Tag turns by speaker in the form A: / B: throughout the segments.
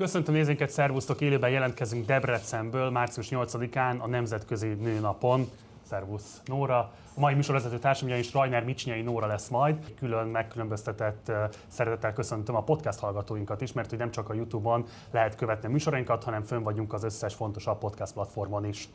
A: Köszöntöm nézőinket, szervusztok! Élőben jelentkezünk Debrecenből március 8-án a Nemzetközi Nőnapon. Szervusz Nóra! A mai műsorvezető társam is Rajner Micsnyai Nóra lesz majd. Külön megkülönböztetett szeretettel köszöntöm a podcast hallgatóinkat is, mert hogy nem csak a YouTube-on lehet követni a műsorainkat, hanem fönn vagyunk az összes fontosabb podcast platformon is.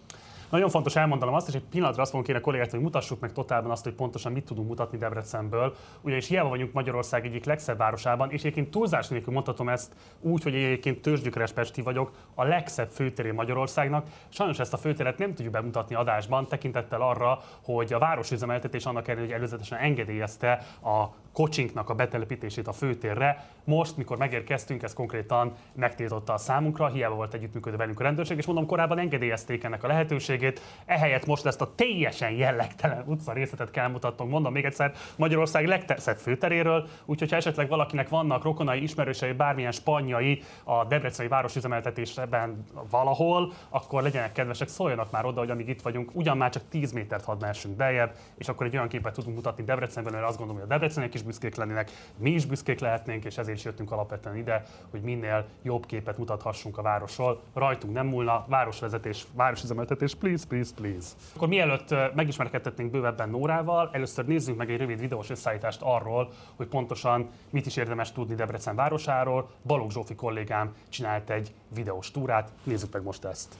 A: Nagyon fontos elmondanom azt, és egy pillanatra azt fogom kérni a kollégát, hogy mutassuk meg totálban azt, hogy pontosan mit tudunk mutatni Debrecenből. Ugyanis hiába vagyunk Magyarország egyik legszebb városában, és egyébként túlzás nélkül mondhatom ezt úgy, hogy egyébként törzsgyökeres Pesti vagyok, a legszebb főtéré Magyarországnak. Sajnos ezt a főtéret nem tudjuk bemutatni adásban, tekintettel arra, hogy a városüzemeltetés annak ellenére, hogy előzetesen engedélyezte a kocsinknak a betelepítését a főtérre. Most, mikor megérkeztünk, ez konkrétan megtiltotta a számunkra, hiába volt együttműködő velünk a rendőrség, és mondom, korábban engedélyezték ennek a lehetőségét. Ehelyett most ezt a teljesen jellegtelen utca részletet kell mutatnom. Mondom még egyszer, Magyarország legszebb főteréről, úgyhogy ha esetleg valakinek vannak rokonai, ismerősei, bármilyen spanyai a Debreceni városüzemeltetésben valahol, akkor legyenek kedvesek, szóljanak már oda, hogy amíg itt vagyunk, ugyan már csak 10 métert hadd beljebb, és akkor egy olyan képet tudunk mutatni Debrecenben, mert azt gondolom, hogy a Debrecenek is büszkék lennének, mi is büszkék lehetnénk, és ezért is jöttünk alapvetően ide, hogy minél jobb képet mutathassunk a városról. Rajtunk nem múlna, városvezetés, városüzemeltetés, please, please, please. Akkor mielőtt megismerkedhetnénk bővebben Nórával, először nézzünk meg egy rövid videós összeállítást arról, hogy pontosan mit is érdemes tudni Debrecen városáról. Balogh Zsófi kollégám csinált egy videós túrát, nézzük meg most ezt.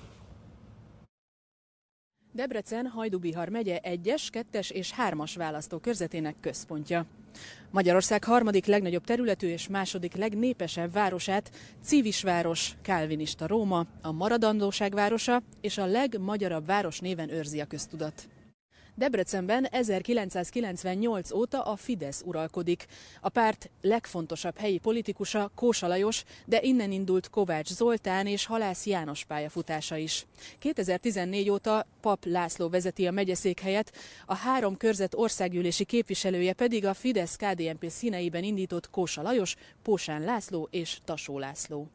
B: Debrecen Hajdubihar megye 1-es, 2-es és 3-as választókörzetének központja. Magyarország harmadik legnagyobb területű és második legnépesebb városát, Civisváros, Kálvinista Róma, a maradandóság városa és a legmagyarabb város néven őrzi a köztudat. Debrecenben 1998 óta a Fidesz uralkodik. A párt legfontosabb helyi politikusa Kósa Lajos, de innen indult Kovács Zoltán és Halász János pályafutása is. 2014 óta Pap László vezeti a megyeszékhelyet, a három körzet országgyűlési képviselője pedig a Fidesz-KDNP színeiben indított Kósa Lajos, Pósán László és Tasó László.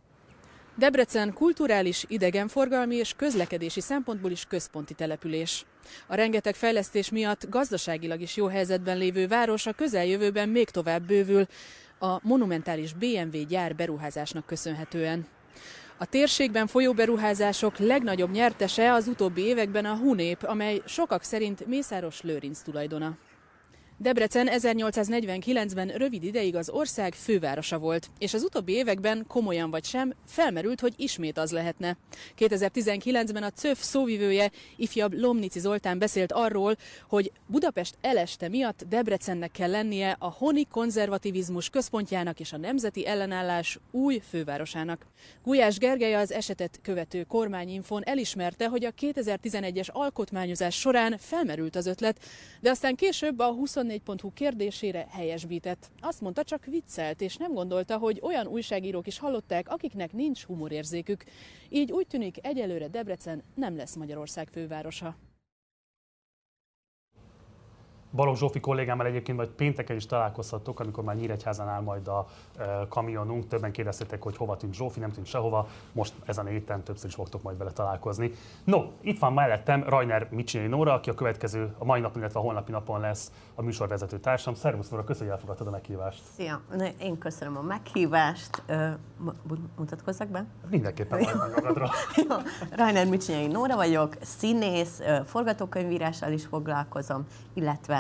B: Debrecen kulturális, idegenforgalmi és közlekedési szempontból is központi település. A rengeteg fejlesztés miatt gazdaságilag is jó helyzetben lévő város a közeljövőben még tovább bővül, a monumentális BMW gyár beruházásnak köszönhetően. A térségben folyó beruházások legnagyobb nyertese az utóbbi években a Hunép, amely sokak szerint Mészáros Lőrinc tulajdona. Debrecen 1849-ben rövid ideig az ország fővárosa volt, és az utóbbi években komolyan vagy sem felmerült, hogy ismét az lehetne. 2019-ben a CÖF szóvivője, ifjabb Lomnici Zoltán beszélt arról, hogy Budapest eleste miatt Debrecennek kell lennie a honi konzervativizmus központjának és a nemzeti ellenállás új fővárosának. Gulyás Gergely az esetet követő kormányinfon elismerte, hogy a 2011-es alkotmányozás során felmerült az ötlet, de aztán később a 24 24.hu kérdésére helyesbített. Azt mondta, csak viccelt, és nem gondolta, hogy olyan újságírók is hallották, akiknek nincs humorérzékük. Így úgy tűnik, egyelőre Debrecen nem lesz Magyarország fővárosa.
A: Balogh Zsófi kollégámmal egyébként majd pénteken is találkozhattok, amikor már Nyíregyházan áll majd a kamionunk. Többen kérdeztétek, hogy hova tűnt Zsófi, nem tűnt sehova. Most ezen a héten többször is fogtok majd vele találkozni. No, itt van mellettem Rajner Micsini Nóra, aki a következő, a mai napon, illetve a holnapi napon lesz a műsorvezető társam. Szervusz Nóra, köszönjük, hogy elfogadtad a meghívást.
C: Szia, én köszönöm a meghívást. Mutatkozzak be?
A: Mindenképpen magadra.
C: Rajner Micsini Nóra vagyok, színész, forgatókönyvírással is foglalkozom, illetve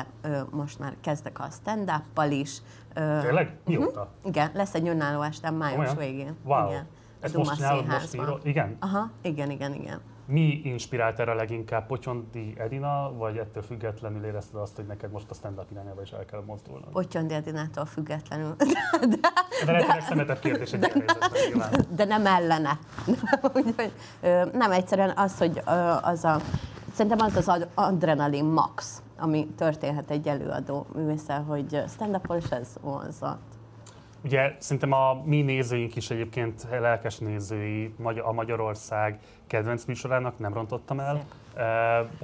C: most már kezdek a stand-up-pal is.
A: Tényleg? Mióta?
C: Uh-huh. Igen, lesz egy önálló este május Olyan? végén.
A: Wow. Igen. Ezt most csinálod, most írod? Igen?
C: Aha, igen, igen, igen.
A: Mi inspirált erre leginkább? Potyondi Edina, vagy ettől függetlenül érezted azt, hogy neked most a stand-up irányába is el kell mozdulnod?
C: Potyondi Edinától függetlenül.
A: De, de, de, de szemetett kérdés, de,
C: de, de nem ellene. Úgyhogy, nem egyszerűen az, hogy az a, szerintem az az adrenalin max, ami történhet egy előadó művészel, hogy stand up és ez vonzott.
A: Ugye szerintem a mi nézőink is egyébként lelkes nézői a Magyarország kedvenc műsorának, nem rontottam el. Szép.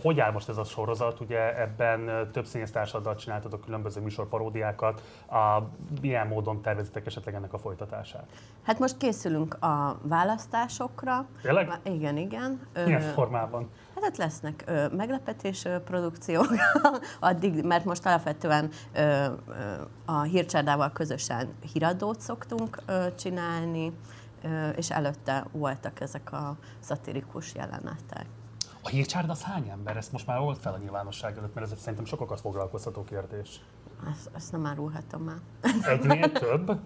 A: Hogy áll most ez a sorozat? Ugye ebben több színésztársaddal csináltatok különböző műsorparódiákat. A, milyen módon tervezitek esetleg ennek a folytatását?
C: Hát most készülünk a választásokra.
A: Tényleg?
C: Igen, igen.
A: Milyen formában?
C: Hát lesznek ö, meglepetés ö, produkciók, addig, mert most alapvetően ö, ö, a hírcsárdával közösen híradót szoktunk ö, csinálni, és előtte voltak ezek a szatirikus jelenetek.
A: A hírcsárda az hány ember? Ezt most már volt fel a nyilvánosság előtt, mert ez szerintem sokakat foglalkoztató kérdés.
C: Ezt, ezt nem árulhatom már.
A: Egynél több?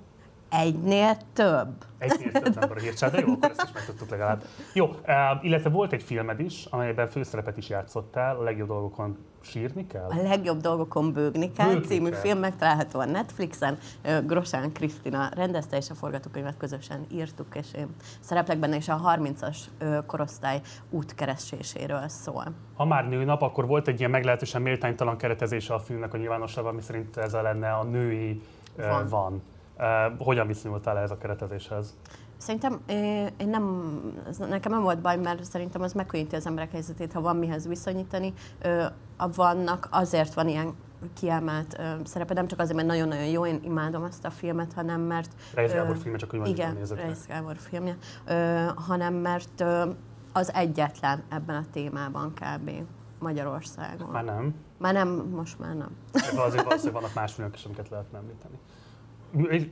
C: Egynél több.
A: Egynél több ember a hírcsárda, jó, akkor ezt is megtudtuk legalább. Jó, uh, illetve volt egy filmed is, amelyben főszerepet is játszottál, a legjobb dolgokon sírni kell?
C: A legjobb dolgokon bőgni kell
A: Bőgni
C: című
A: kell.
C: film megtalálható a Netflixen. Grosán Krisztina rendezte, és a forgatókönyvet közösen írtuk, és én szereplek benne, és a 30-as ö, korosztály útkereséséről szól.
A: Ha már nőnap, akkor volt egy ilyen meglehetősen méltánytalan keretezése a filmnek a nyilvánosságban, ami szerint ez lenne a női
C: Van.
A: van. Hogyan viszonyultál ehhez a keretezéshez?
C: Szerintem én nem, ez nekem nem volt baj, mert szerintem az megkönnyíti az emberek helyzetét, ha van mihez viszonyítani. Vannak azért van ilyen kiemelt ö, szerepe, nem csak azért, mert nagyon-nagyon jó, én imádom ezt a filmet, hanem mert...
A: Reis Gábor filmje, csak úgy
C: Igen. Reis Gábor filmje, ö, hanem mert ö, az egyetlen ebben a témában kb. Magyarországon.
A: Már nem.
C: Már nem, most már nem.
A: Ebben azért valószínűleg vannak más filmek is, amiket lehetne említeni.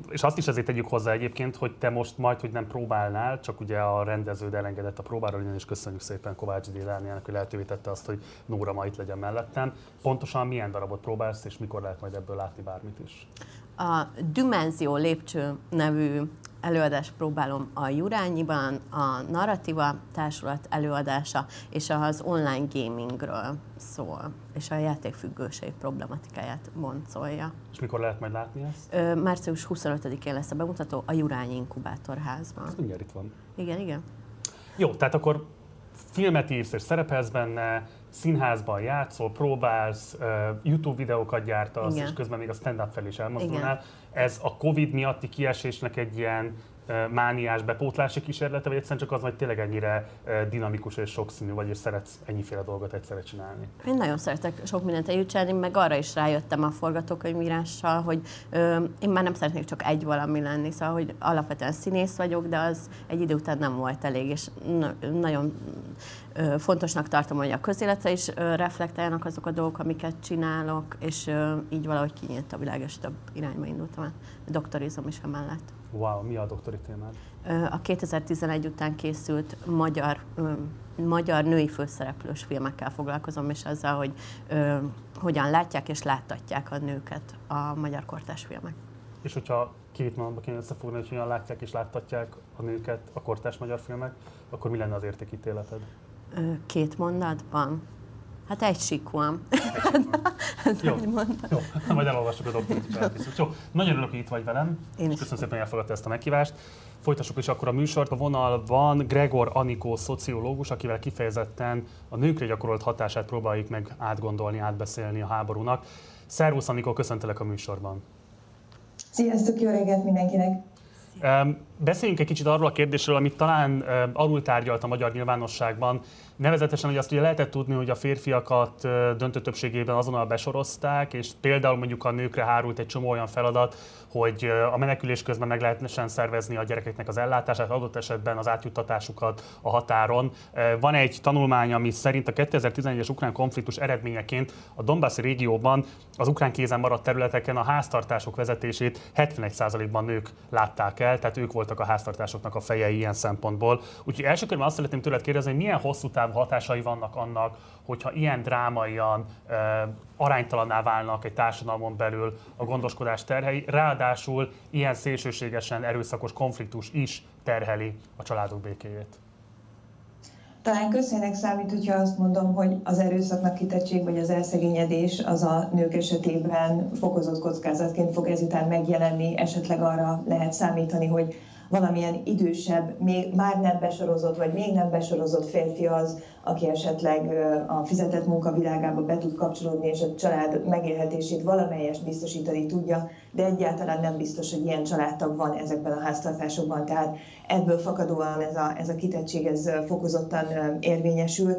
A: És azt is azért tegyük hozzá egyébként, hogy te most majd, hogy nem próbálnál, csak ugye a rendeződ elengedett a próbáról, innen is köszönjük szépen Kovács Délániának, hogy lehetővé tette azt, hogy Nóra ma itt legyen mellettem. Pontosan milyen darabot próbálsz, és mikor lehet majd ebből látni bármit is?
C: A Dimenzió lépcső nevű előadást próbálom a Jurányiban, a Narrativa Társulat előadása, és az online gamingről szól, és a játékfüggőség problematikáját boncolja.
A: És mikor lehet majd látni ezt?
C: Ö, március 25-én lesz a bemutató a Jurányi Inkubátorházban.
A: Ez mindjárt itt van.
C: Igen, igen.
A: Jó, tehát akkor filmet írsz és szerepelsz benne, színházban játszol, próbálsz, YouTube videókat gyártasz,
C: Igen.
A: és közben még a stand-up fel is elmozdulnál.
C: Igen.
A: Ez a Covid miatti kiesésnek egy ilyen mániás bepótlási kísérlete, vagy egyszerűen csak az, hogy tényleg ennyire dinamikus és sokszínű vagy, és szeretsz ennyiféle dolgot egyszerre csinálni?
C: Én nagyon szeretek sok mindent együtt meg arra is rájöttem a forgatókönyvírással, hogy ö, én már nem szeretnék csak egy valami lenni, szóval, hogy alapvetően színész vagyok, de az egy idő után nem volt elég, és na- nagyon fontosnak tartom, hogy a közéletre is reflektáljanak azok a dolgok, amiket csinálok, és így valahogy kinyílt a világ, és több irányba indultam el. Doktorizom is emellett.
A: Wow, mi a doktori témád?
C: A 2011 után készült magyar, magyar női főszereplős filmekkel foglalkozom, és azzal, hogy hogyan látják és láttatják a nőket a magyar kortás filmek.
A: És hogyha két mondatba kéne összefogni, hogy hogyan látják és láttatják a nőket a kortás magyar filmek, akkor mi lenne az értékítéleted?
C: Két mondatban? Hát egy síkúan.
A: Jó, jó. majd elolvassuk a doktorit. Jó, nagyon örülök, hogy itt vagy velem.
C: Én is.
A: Köszönöm szépen, hogy elfogadta ezt a meghívást. Folytassuk is akkor a műsort. A vonalban Gregor Anikó, szociológus, akivel kifejezetten a nőkre gyakorolt hatását próbáljuk meg átgondolni, átbeszélni a háborúnak. Szervusz Anikó, köszöntelek a műsorban.
D: Sziasztok, jó reggelt mindenkinek!
A: Öm, Beszéljünk egy kicsit arról a kérdésről, amit talán alul tárgyalt a magyar nyilvánosságban, nevezetesen, hogy azt ugye lehetett tudni, hogy a férfiakat döntő többségében azonnal besorozták, és például mondjuk a nőkre hárult egy csomó olyan feladat, hogy a menekülés közben meg lehetne szervezni a gyerekeknek az ellátását, adott esetben az átjuttatásukat a határon. Van egy tanulmány, ami szerint a 2011-es ukrán konfliktus eredményeként a Donbass régióban az ukrán kézen maradt területeken a háztartások vezetését 71%-ban nők látták el, tehát ők voltak a háztartásoknak a fejei ilyen szempontból. Úgyhogy első körben azt szeretném tőled kérdezni, hogy milyen hosszú távú hatásai vannak annak, hogyha ilyen drámaian uh, aránytalanná válnak egy társadalmon belül a gondoskodás terhei, ráadásul ilyen szélsőségesen erőszakos konfliktus is terheli a családok békéjét.
D: Talán közhelynek számít, hogyha azt mondom, hogy az erőszaknak kitettség vagy az elszegényedés az a nők esetében fokozott kockázatként fog ezután megjelenni, esetleg arra lehet számítani, hogy valamilyen idősebb, még már nem besorozott, vagy még nem besorozott férfi az, aki esetleg a fizetett munka világába be tud kapcsolódni, és a család megélhetését valamelyest biztosítani tudja, de egyáltalán nem biztos, hogy ilyen családtag van ezekben a háztartásokban, tehát ebből fakadóan ez a, ez a kitettség ez fokozottan érvényesül.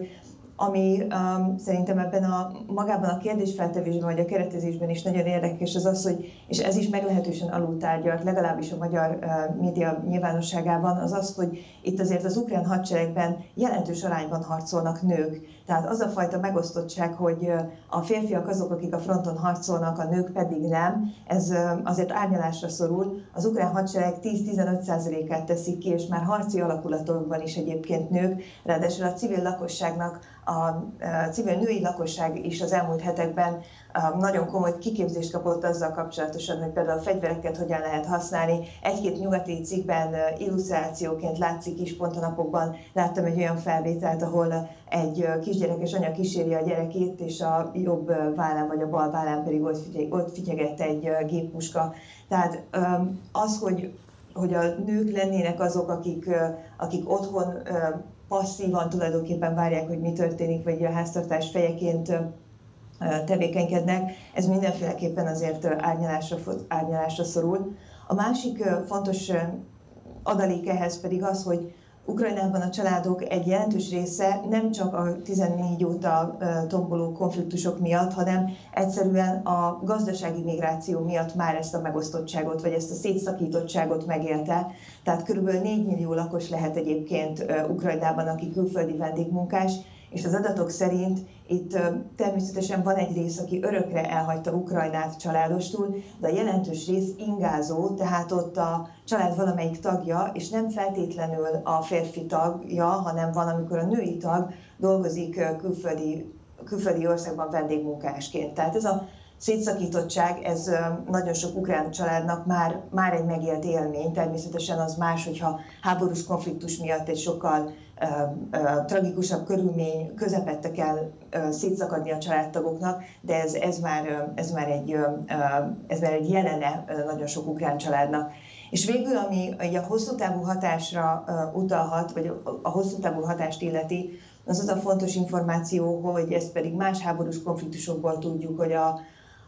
D: Ami um, szerintem ebben a magában a kérdésfeltevésben vagy a keretezésben is nagyon érdekes, az az, hogy, és ez is meglehetősen alultárgyalt, legalábbis a magyar uh, média nyilvánosságában, az az, hogy itt azért az ukrán hadseregben jelentős arányban harcolnak nők. Tehát az a fajta megosztottság, hogy a férfiak azok, akik a fronton harcolnak, a nők pedig nem, ez azért árnyalásra szorul. Az ukrán hadsereg 10-15%-át teszik ki, és már harci alakulatokban is egyébként nők, ráadásul a civil lakosságnak a civil női lakosság is az elmúlt hetekben nagyon komoly kiképzést kapott azzal kapcsolatosan, hogy például a fegyvereket hogyan lehet használni. Egy-két nyugati cikkben illusztrációként látszik is, pont a napokban láttam egy olyan felvételt, ahol egy kisgyerekes anya kíséri a gyerekét, és a jobb vállán vagy a bal vállán pedig ott, figyeg, ott figyegett egy géppuska. Tehát az, hogy hogy a nők lennének azok, akik, akik otthon passzívan tulajdonképpen várják, hogy mi történik, vagy a háztartás fejeként tevékenykednek, ez mindenféleképpen azért árnyalásra, árnyalásra szorul. A másik fontos adalék ehhez pedig az, hogy Ukrajnában a családok egy jelentős része nem csak a 14 óta tomboló konfliktusok miatt, hanem egyszerűen a gazdasági migráció miatt már ezt a megosztottságot, vagy ezt a szétszakítottságot megélte. Tehát körülbelül 4 millió lakos lehet egyébként Ukrajnában, aki külföldi vendégmunkás, és az adatok szerint itt természetesen van egy rész, aki örökre elhagyta Ukrajnát családostul, de a jelentős rész ingázó, tehát ott a család valamelyik tagja, és nem feltétlenül a férfi tagja, hanem van, amikor a női tag dolgozik külföldi, külföldi országban vendégmunkásként. Tehát ez a szétszakítottság, ez nagyon sok ukrán családnak már, már egy megélt élmény. Természetesen az más, hogyha háborús konfliktus miatt egy sokkal tragikusabb körülmény közepette kell szétszakadni a családtagoknak, de ez, ez, már, ez, már egy, ez már egy jelene nagyon sok ukrán családnak. És végül, ami a hosszú távú hatásra utalhat, vagy a hosszú távú hatást illeti, az az a fontos információ, hogy ezt pedig más háborús konfliktusokból tudjuk, hogy, a,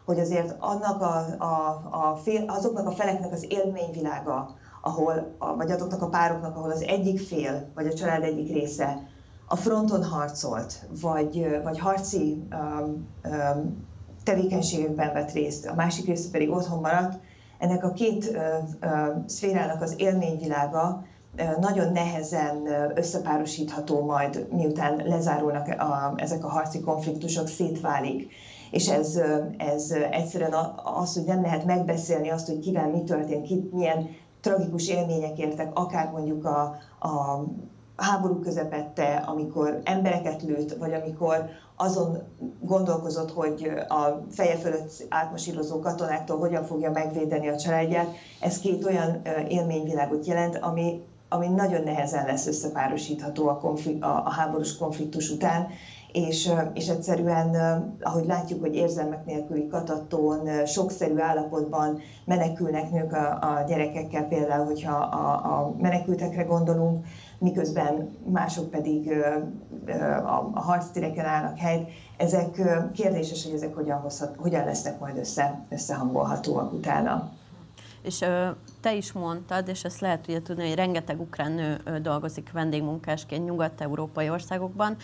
D: hogy azért annak a, a, a fél, azoknak a feleknek az élményvilága, ahol, a, vagy azoknak a pároknak, ahol az egyik fél, vagy a család egyik része a fronton harcolt, vagy, vagy harci um, um, tevékenységekben vett részt, a másik része pedig otthon maradt, ennek a két uh, uh, szférának az élményvilága nagyon nehezen összepárosítható majd, miután lezárulnak a, ezek a harci konfliktusok, szétválik. És ez, ez egyszerűen az, hogy nem lehet megbeszélni azt, hogy kivel mi történt, ki, milyen tragikus élmények értek, akár mondjuk a, a háború közepette, amikor embereket lőtt, vagy amikor azon gondolkozott, hogy a feje fölött átmasírozó katonáktól hogyan fogja megvédeni a családját. Ez két olyan élményvilágot jelent, ami, ami nagyon nehezen lesz összepárosítható a, konflikt, a, a háborús konfliktus után, és, és egyszerűen, ahogy látjuk, hogy érzelmek nélküli katattón, sokszerű állapotban menekülnek nők a, a gyerekekkel, például, hogyha a, a menekültekre gondolunk, miközben mások pedig a, a harctéreken állnak helyt. Ezek kérdéses, hogy ezek hogyan, hozhat, hogyan lesznek majd össze, összehangolhatóak utána.
C: És te is mondtad, és ezt lehet ugye tudni, hogy rengeteg ukrán nő dolgozik vendégmunkásként nyugat-európai országokban,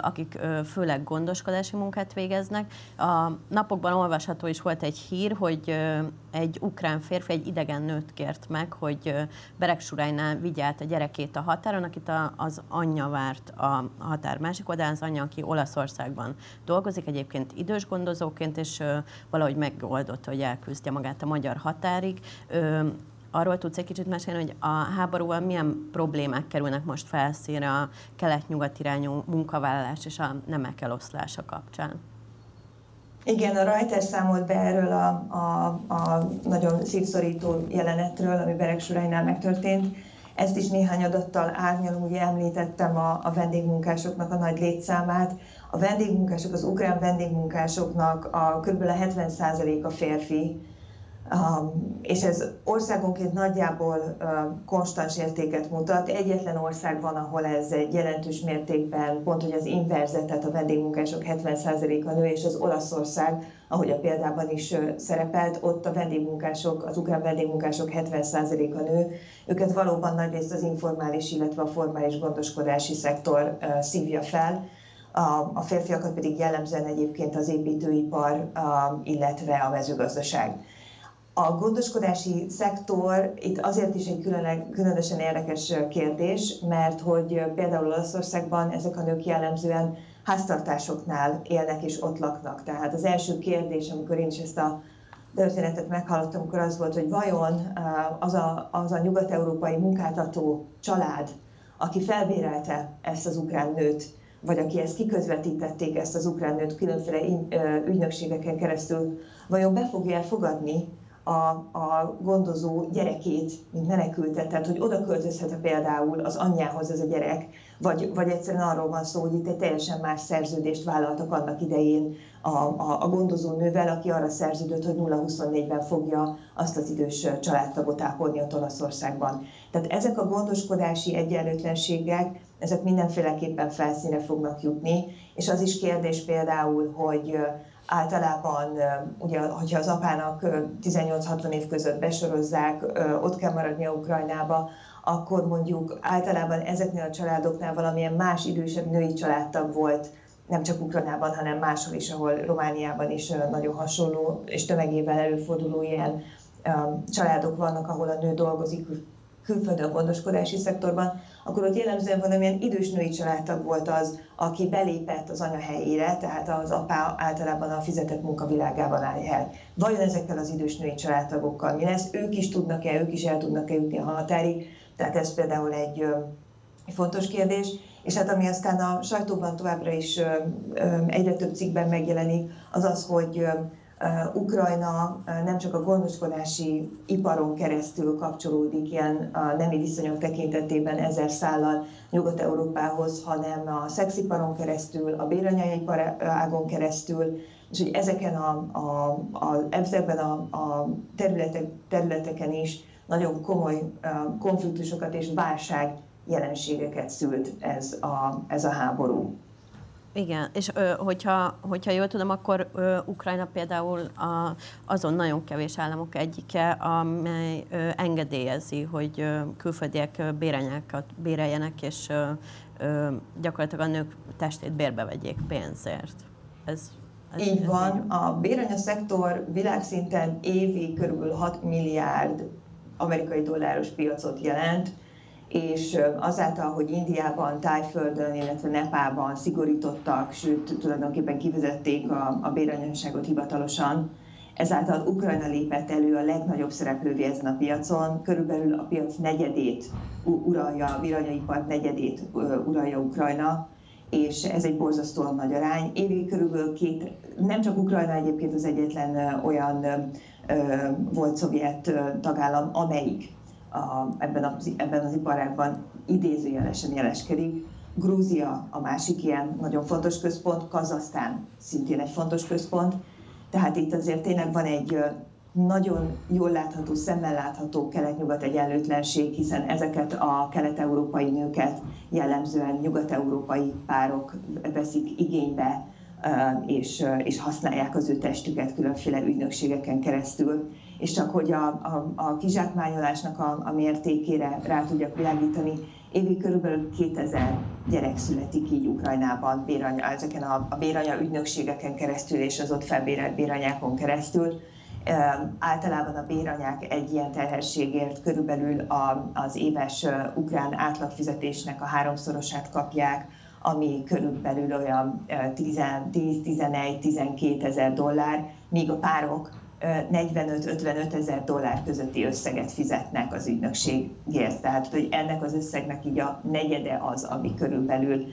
C: akik főleg gondoskodási munkát végeznek. A napokban olvasható is volt egy hír, hogy egy ukrán férfi egy idegen nőt kért meg, hogy Beregsuránynál vigye át a gyerekét a határon, akit az anyja várt a határ másik oldalán, az anyja, aki Olaszországban dolgozik, egyébként idős gondozóként, és valahogy megoldotta, hogy elküzdje magát a magyar határig arról tudsz egy kicsit mesélni, hogy a háborúval milyen problémák kerülnek most felszínre a kelet-nyugat irányú munkavállalás és a nemek eloszlása kapcsán?
D: Igen, a Reuters számolt be erről a, a, a nagyon szívszorító jelenetről, ami Beregsuránynál megtörtént. Ezt is néhány adattal árnyalom, ugye említettem a, a vendégmunkásoknak a nagy létszámát. A vendégmunkások, az ukrán vendégmunkásoknak a kb. 70%-a férfi, és ez országonként nagyjából um, konstans értéket mutat. Egyetlen ország van, ahol ez egy jelentős mértékben, pont hogy az inverzet, a vendégmunkások 70%-a nő, és az Olaszország, ahogy a példában is szerepelt, ott a vendégmunkások, az ukrán vendégmunkások 70%-a nő. Őket valóban nagyrészt az informális, illetve a formális gondoskodási szektor szívja fel a férfiakat pedig jellemzően egyébként az építőipar, illetve a mezőgazdaság. A gondoskodási szektor itt azért is egy különösen érdekes kérdés, mert hogy például Olaszországban ezek a nők jellemzően háztartásoknál élnek és ott laknak. Tehát az első kérdés, amikor én is ezt a történetet meghallottam, akkor az volt, hogy vajon az a, az a nyugat-európai munkáltató család, aki felbérelte ezt az ukrán nőt, vagy aki ezt kiközvetítették, ezt az ukrán nőt különféle ügynökségeken keresztül, vajon be fogja fogadni a, a gondozó gyerekét, mint menekültet, tehát hogy oda költözhet például az anyjához ez a gyerek, vagy, vagy egyszerűen arról van szó, hogy itt egy teljesen más szerződést vállaltak annak idején a, a, a gondozó nővel, aki arra szerződött, hogy 0-24-ben fogja azt az idős családtagot ápolni a Olaszországban. Tehát ezek a gondoskodási egyenlőtlenségek, ezek mindenféleképpen felszíne fognak jutni, és az is kérdés például, hogy általában, ugye, hogyha az apának 18-60 év között besorozzák, ott kell maradnia Ukrajnába, akkor mondjuk általában ezeknél a családoknál valamilyen más idősebb női családtag volt, nem csak Ukrajnában, hanem máshol is, ahol Romániában is nagyon hasonló és tömegével előforduló ilyen családok vannak, ahol a nő dolgozik külföldön gondoskodási szektorban, akkor ott jellemzően valamilyen idős női családtag volt az, aki belépett az anya helyére, tehát az apá általában a fizetett munkavilágában áll el. Vajon ezekkel az idős női családtagokkal mi lesz? Ők is tudnak-e, ők is el tudnak-e jutni a határig? Tehát ez például egy, fontos kérdés. És hát ami aztán a sajtóban továbbra is egyre több cikkben megjelenik, az az, hogy Ukrajna nem csak a gondoskodási iparon keresztül kapcsolódik ilyen a nemi viszonyok tekintetében ezer szállal Nyugat-Európához, hanem a szexiparon keresztül, a béranyaiparágon keresztül, és hogy ezeken a, a, a, ezekben a, a területek, területeken is nagyon komoly konfliktusokat és válság jelenségeket szült ez a, ez a háború.
C: Igen, és ö, hogyha, hogyha jól tudom, akkor ö, Ukrajna például a, azon nagyon kevés államok egyike, amely ö, engedélyezi, hogy ö, külföldiek béranyákat béreljenek, és ö, ö, gyakorlatilag a nők testét bérbe vegyék pénzért.
D: Ez, ez, így ez van. Így. A béranya szektor világszinten évi körülbelül 6 milliárd amerikai dolláros piacot jelent, és azáltal, hogy Indiában, Tájföldön, illetve Nepában szigorítottak, sőt tulajdonképpen kivezették a, a béranyaságot hivatalosan, ezáltal Ukrajna lépett elő a legnagyobb szereplővé ezen a piacon, körülbelül a piac negyedét uralja, a viranyaipar negyedét uralja Ukrajna, és ez egy borzasztóan nagy arány. Évi körülbelül két, nem csak Ukrajna egyébként az egyetlen olyan volt szovjet tagállam, amelyik a, ebben, az, ebben az iparágban idézőjelesen jeleskedik. Grúzia a másik ilyen nagyon fontos központ, Kazasztán szintén egy fontos központ, tehát itt azért tényleg van egy nagyon jól látható, szemmel látható kelet-nyugat egyenlőtlenség, hiszen ezeket a kelet-európai nőket jellemzően nyugat-európai párok veszik igénybe, és, és használják az ő testüket különféle ügynökségeken keresztül és csak hogy a, a, a kizsákmányolásnak a, a mértékére rá tudjak világítani, évi körülbelül 2000 gyerek születik így Ukrajnában béranya, ezeken a, a béranya ügynökségeken keresztül és az ott felbérelt béranyákon keresztül. Általában a béranyák egy ilyen terhességért körülbelül a, az éves ukrán átlagfizetésnek a háromszorosát kapják, ami körülbelül olyan 10-11-12 ezer dollár, míg a párok 45-55 ezer dollár közötti összeget fizetnek az ügynökségért. Tehát, hogy ennek az összegnek így a negyede az, ami körülbelül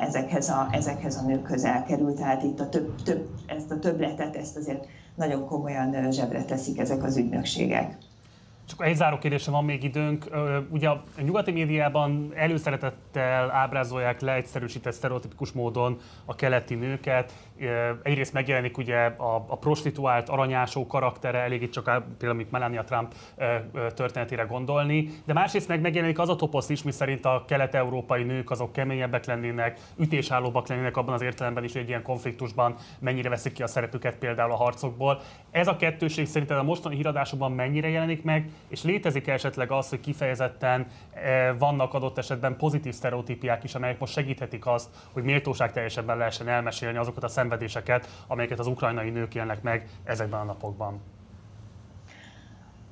D: ezekhez a, ezekhez a nőkhöz elkerül. Tehát itt a több, több, ezt a többletet, ezt azért nagyon komolyan zsebre teszik ezek az ügynökségek.
A: Csak egy záró kérdésem van még időnk. Ugye a nyugati médiában előszeretettel ábrázolják leegyszerűsített sztereotipikus módon a keleti nőket. Egyrészt megjelenik ugye a, a prostituált aranyásó karaktere, elég itt csak például amit Melania Trump történetére gondolni, de másrészt meg megjelenik az a toposz is, miszerint a kelet-európai nők azok keményebbek lennének, ütésállóbbak lennének abban az értelemben is, hogy egy ilyen konfliktusban mennyire veszik ki a szerepüket például a harcokból. Ez a kettőség szerinted a mostani híradásokban mennyire jelenik meg, és létezik esetleg az, hogy kifejezetten vannak adott esetben pozitív sztereotípiák is, amelyek most segíthetik azt, hogy méltóság teljesebben lehessen elmesélni azokat a szenvedéseket, amelyeket az ukrajnai nők élnek meg ezekben a napokban.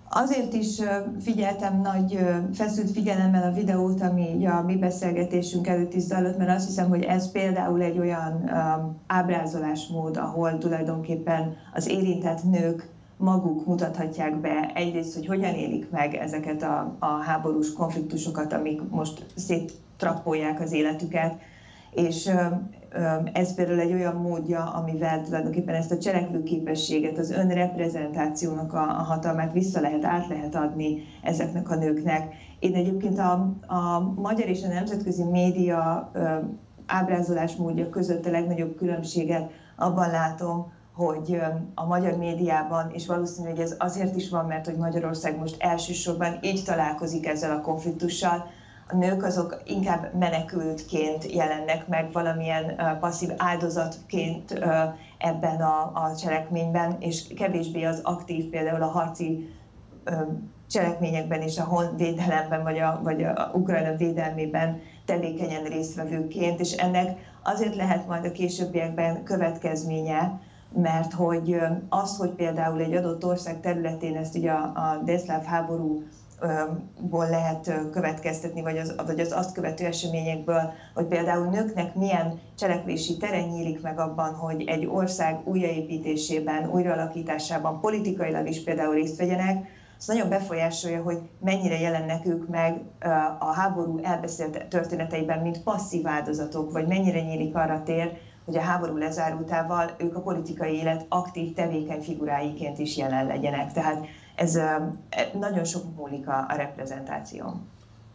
D: Azért is figyeltem nagy feszült figyelemmel a videót, ami a mi beszélgetésünk előtt is zajlott, mert azt hiszem, hogy ez például egy olyan ábrázolásmód, ahol tulajdonképpen az érintett nők maguk mutathatják be egyrészt, hogy hogyan élik meg ezeket a, a háborús konfliktusokat, amik most széttrappolják az életüket, és ez például egy olyan módja, amivel tulajdonképpen ezt a cselekvőképességet, az önreprezentációnak a, a hatalmát vissza lehet, át lehet adni ezeknek a nőknek. Én egyébként a, a magyar és a nemzetközi média ábrázolás módja között a legnagyobb különbséget abban látom, hogy a magyar médiában, és valószínű, hogy ez azért is van, mert hogy Magyarország most elsősorban így találkozik ezzel a konfliktussal, a nők azok inkább menekültként jelennek meg, valamilyen passzív áldozatként ebben a, a cselekményben, és kevésbé az aktív, például a harci cselekményekben és a honvédelemben, vagy a, vagy a Ukrajna védelmében tevékenyen résztvevőként, és ennek azért lehet majd a későbbiekben következménye, mert hogy az, hogy például egy adott ország területén ezt ugye a, a deszláv háború ból lehet következtetni, vagy az, vagy az azt követő eseményekből, hogy például nőknek milyen cselekvési tere nyílik meg abban, hogy egy ország újraépítésében, újraalakításában politikailag is például részt vegyenek, az nagyon befolyásolja, hogy mennyire jelennek ők meg a háború elbeszélt történeteiben, mint passzív áldozatok, vagy mennyire nyílik arra tér, hogy a háború lezárultával ők a politikai élet aktív, tevékeny figuráiként is jelen legyenek. Tehát ez nagyon sok múlik a, a reprezentáció.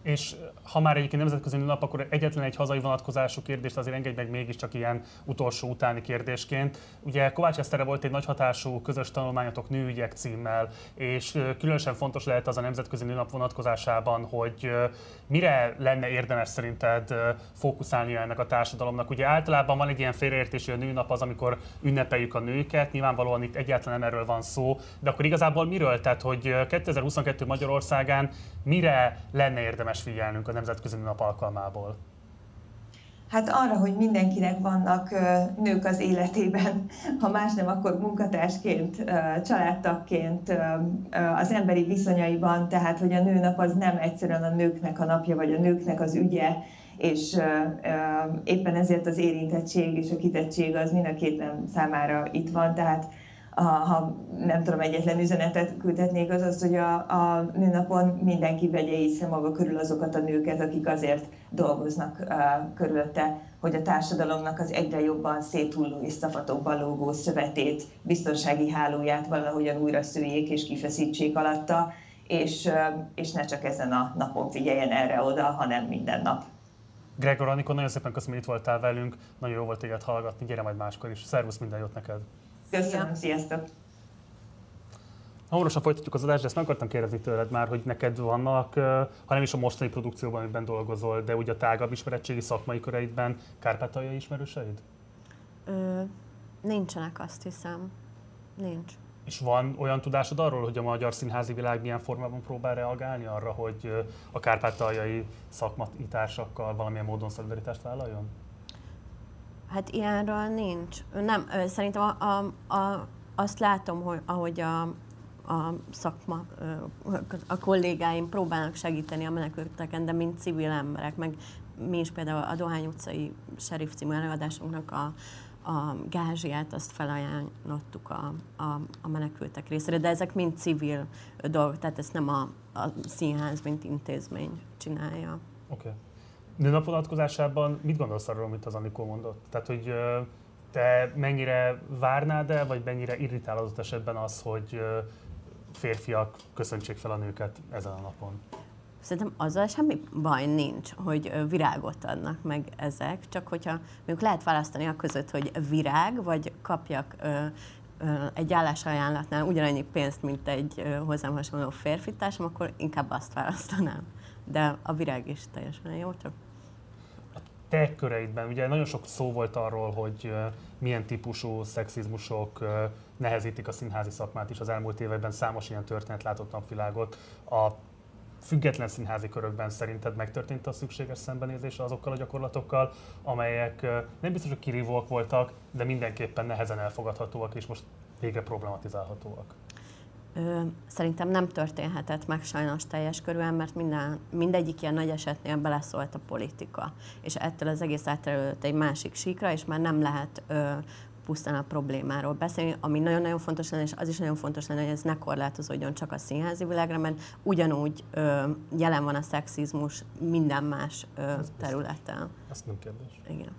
A: És ha már egyébként nemzetközi nap, akkor egyetlen egy hazai vonatkozású kérdést azért engedj meg mégiscsak ilyen utolsó utáni kérdésként. Ugye Kovács Esztere volt egy nagy hatású közös tanulmányotok nőügyek címmel, és különösen fontos lehet az a nemzetközi nőnap vonatkozásában, hogy mire lenne érdemes szerinted fókuszálnia ennek a társadalomnak. Ugye általában van egy ilyen félreértés, hogy a nőnap az, amikor ünnepeljük a nőket, nyilvánvalóan itt egyáltalán nem erről van szó, de akkor igazából miről? Tehát, hogy 2022 Magyarországán mire lenne érdemes figyelnünk a Nemzetközi Nap alkalmából?
D: Hát arra, hogy mindenkinek vannak nők az életében, ha más nem, akkor munkatársként, családtagként, az emberi viszonyaiban, tehát hogy a nőnap az nem egyszerűen a nőknek a napja, vagy a nőknek az ügye, és éppen ezért az érintettség és a kitettség az mind a két számára itt van, tehát ha nem tudom, egyetlen üzenetet küldhetnék, az az, hogy a, a nőnapon mindenki vegye észre maga körül azokat a nőket, akik azért dolgoznak uh, körülötte, hogy a társadalomnak az egyre jobban széthulló és szafatóban lógó szövetét, biztonsági hálóját valahogyan újra szüljék és kifeszítsék alatta, és, és ne csak ezen a napon figyeljen erre-oda, hanem minden nap.
A: Gregor Anikon, nagyon szépen köszönöm, hogy itt voltál velünk, nagyon jó volt téged hallgatni, gyere majd máskor is. Szervusz, minden jót neked!
D: Köszönöm, sziasztok!
A: Hamarosan folytatjuk az adást, de ezt meg akartam kérdezni tőled már, hogy neked vannak, ha nem is a mostani produkcióban, amiben dolgozol, de ugye a tágabb ismeretségi szakmai köreidben kárpátaljai ismerőseid?
C: Ö, nincsenek, azt hiszem. Nincs.
A: És van olyan tudásod arról, hogy a magyar színházi világ milyen formában próbál reagálni arra, hogy a kárpátaljai szakmai társakkal valamilyen módon szolidaritást vállaljon?
C: Hát ilyenről nincs. Nem, szerintem a, a, a, azt látom, hogy ahogy a, a szakma, a kollégáim próbálnak segíteni a menekülteken, de mint civil emberek, meg mi is például a Dohány utcai Sheriff című előadásunknak a, a gázsiát azt felajánlottuk a, a, a menekültek részére, de ezek mind civil dolgok, tehát ezt nem a, a színház, mint intézmény csinálja.
A: Oké. Okay. Nőnap vonatkozásában mit gondolsz arról, amit az Anikó mondott? Tehát, hogy te mennyire várnád el, vagy mennyire irritál esetben az, hogy férfiak köszöntsék fel a nőket ezen a napon?
C: Szerintem azzal semmi baj nincs, hogy virágot adnak meg ezek, csak hogyha mondjuk lehet választani a között, hogy virág, vagy kapjak ö, ö, egy állásajánlatnál ugyanannyi pénzt, mint egy ö, hozzám hasonló férfitársam, akkor inkább azt választanám. De a virág is teljesen jó, csak
A: te köreidben, ugye nagyon sok szó volt arról, hogy milyen típusú szexizmusok nehezítik a színházi szakmát is az elmúlt években, számos ilyen történet látott napvilágot. A független színházi körökben szerinted megtörtént a szükséges szembenézés azokkal a gyakorlatokkal, amelyek nem biztos, hogy kirívóak voltak, de mindenképpen nehezen elfogadhatóak és most végre problematizálhatóak?
C: Szerintem nem történhetett meg sajnos teljes körülön, mert minden, mindegyik ilyen nagy esetnél beleszólt a politika. És ettől az egész átterült egy másik síkra, és már nem lehet ö, pusztán a problémáról beszélni, ami nagyon-nagyon fontos lenne, és az is nagyon fontos lenne, hogy ez ne korlátozódjon csak a színházi világra, mert ugyanúgy ö, jelen van a szexizmus minden más ö, területen.
A: Ezt nem kérdés.
C: Igen.